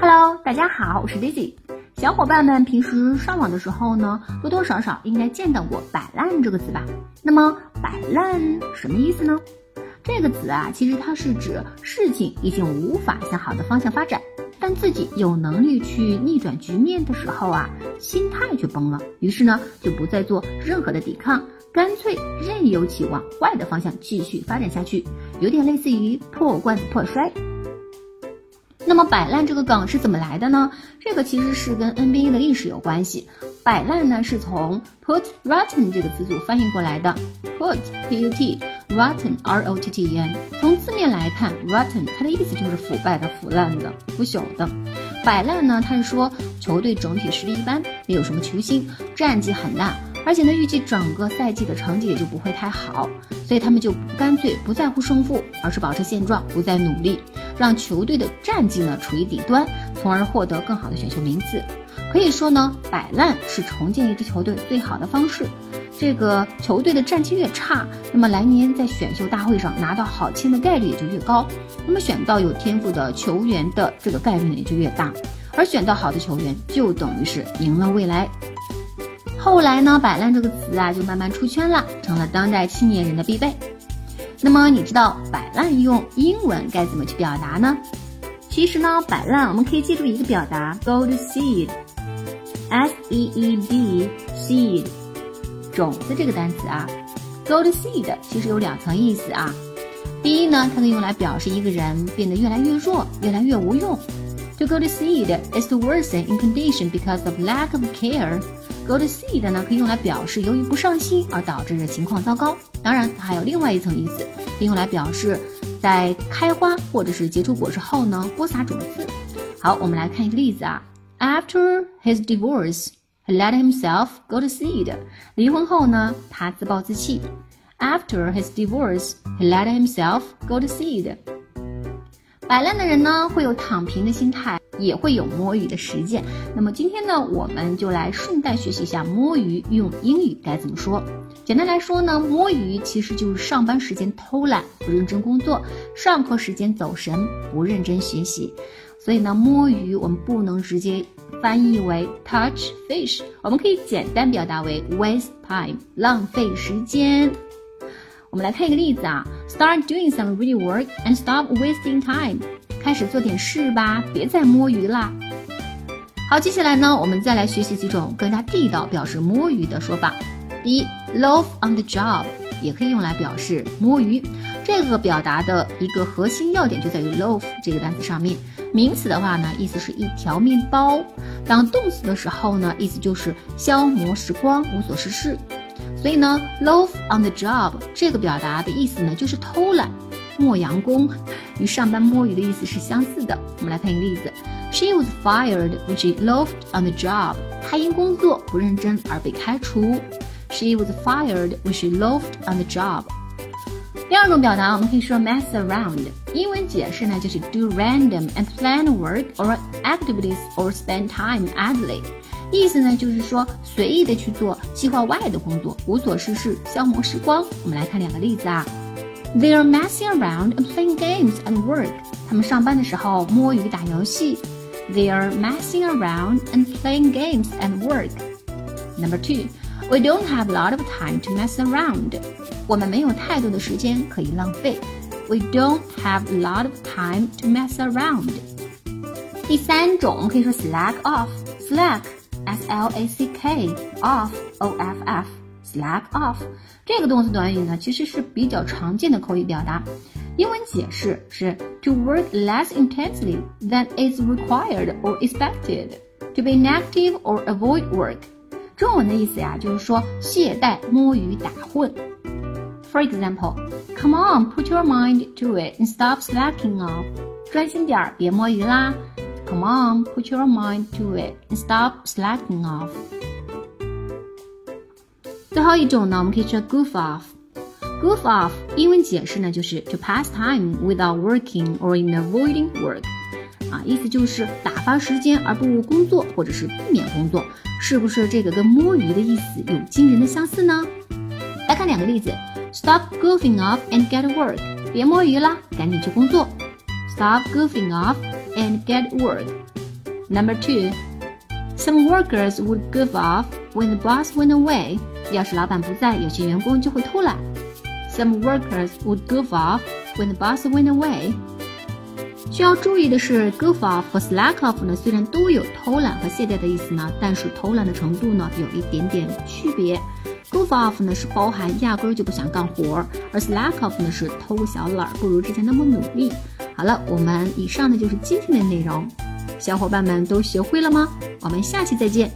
Hello，大家好，我是 Daisy。小伙伴们平时上网的时候呢，多多少少应该见到过“摆烂”这个词吧？那么“摆烂”什么意思呢？这个词啊，其实它是指事情已经无法向好的方向发展，但自己有能力去逆转局面的时候啊，心态却崩了，于是呢，就不再做任何的抵抗，干脆任由其往坏的方向继续发展下去，有点类似于破罐子破摔。那么摆烂这个梗是怎么来的呢？这个其实是跟 NBA 的历史有关系。摆烂呢是从 put rotten 这个词组翻译过来的，put p u t rotten r o t t e n。从字面来看，rotten 它的意思就是腐败的、腐烂的、腐朽的。摆烂呢，它是说球队整体实力一般，没有什么球星，战绩很烂，而且呢预计整个赛季的成绩也就不会太好，所以他们就干脆不在乎胜负，而是保持现状，不再努力。让球队的战绩呢处于底端，从而获得更好的选秀名次。可以说呢，摆烂是重建一支球队最好的方式。这个球队的战绩越差，那么来年在选秀大会上拿到好签的概率也就越高。那么选到有天赋的球员的这个概率呢也就越大。而选到好的球员，就等于是赢了未来。后来呢，摆烂这个词啊就慢慢出圈了，成了当代青年人的必备。那么你知道摆烂用英文该怎么去表达呢？其实呢，摆烂我们可以记住一个表达，go to seed，s e e d seed，种子这个单词啊，go to seed 其实有两层意思啊。第一呢，它可以用来表示一个人变得越来越弱，越来越无用。To go to seed is to worsen in condition because of lack of care。Go to seed 呢，可以用来表示由于不上心而导致情况糟糕。当然，它还有另外一层意思，可以用来表示在开花或者是结出果实后呢，播撒种子。好，我们来看一个例子啊。After his divorce, he let himself go to seed。离婚后呢，他自暴自弃。After his divorce, he let himself go to seed。 摆烂的人呢，会有躺平的心态。也会有摸鱼的实践。那么今天呢，我们就来顺带学习一下摸鱼用英语该怎么说。简单来说呢，摸鱼其实就是上班时间偷懒不认真工作，上课时间走神不认真学习。所以呢，摸鱼我们不能直接翻译为 touch fish，我们可以简单表达为 waste time，浪费时间。我们来看一个例子啊，start doing some real work and stop wasting time。开始做点事吧，别再摸鱼啦。好，接下来呢，我们再来学习几种更加地道表示摸鱼的说法。第一，loaf on the job 也可以用来表示摸鱼。这个表达的一个核心要点就在于 loaf 这个单词上面。名词的话呢，意思是一条面包；当动词的时候呢，意思就是消磨时光，无所事事。所以呢，loaf on the job 这个表达的意思呢，就是偷懒。磨洋工与上班摸鱼的意思是相似的。我们来看一个例子：She was fired when she loafed on the job。她因工作不认真而被开除。She was fired when she loafed on the job。第二种表达，我们可以说 mess around。英文解释呢，就是 do random and planned work or activities or spend time idly。 意思呢，就是说随意的去做计划外的工作，无所事事，消磨时光。我们来看两个例子啊。They are messing around and playing games at work. 他们上班的时候摸鱼打游戏。They are messing around and playing games at work. Number two, we don't have a lot of time to mess around. 我们没有太多的时间可以浪费。We don't have a lot of time to mess around. 第三种，我们可以说 slack off. Slack, S-L-A-C-K, off, O-F-F. Slack off 这个动词短语呢，其实是比较常见的口语表达。英文解释是 to work less intensely than is required or expected, to be inactive or avoid work。中文的意思呀，就是说懈怠、摸鱼、打混。For example, come on, put your mind to it and stop slacking off。专心点儿，别摸鱼啦。 Come on, put your mind to it and stop slacking off。最后一种呢，我们可以说 goof off。goof off 英文解释呢，就是 to pass time without working or in avoiding work。啊，意思就是打发时间而不务工作，或者是避免工作，是不是这个跟摸鱼的意思有惊人的相似呢？来看两个例子：Stop goofing off and get work。别摸鱼啦，赶紧去工作。Stop goofing off and get work。 Number two, some workers would goof off when the boss went away. 要是老板不在，有些员工就会偷懒。Some workers would goof off when the boss went away. 需要注意的是，goof off 和 slack off 呢，虽然都有偷懒和懈怠的意思呢，但是偷懒的程度呢有一点点区别。goof off 呢是包含压根儿就不想干活，而 slack off 呢是偷个小懒儿，不如之前那么努力。 好了，我们以上呢就是今天的内容，小伙伴们都学会了吗？我们下期再见。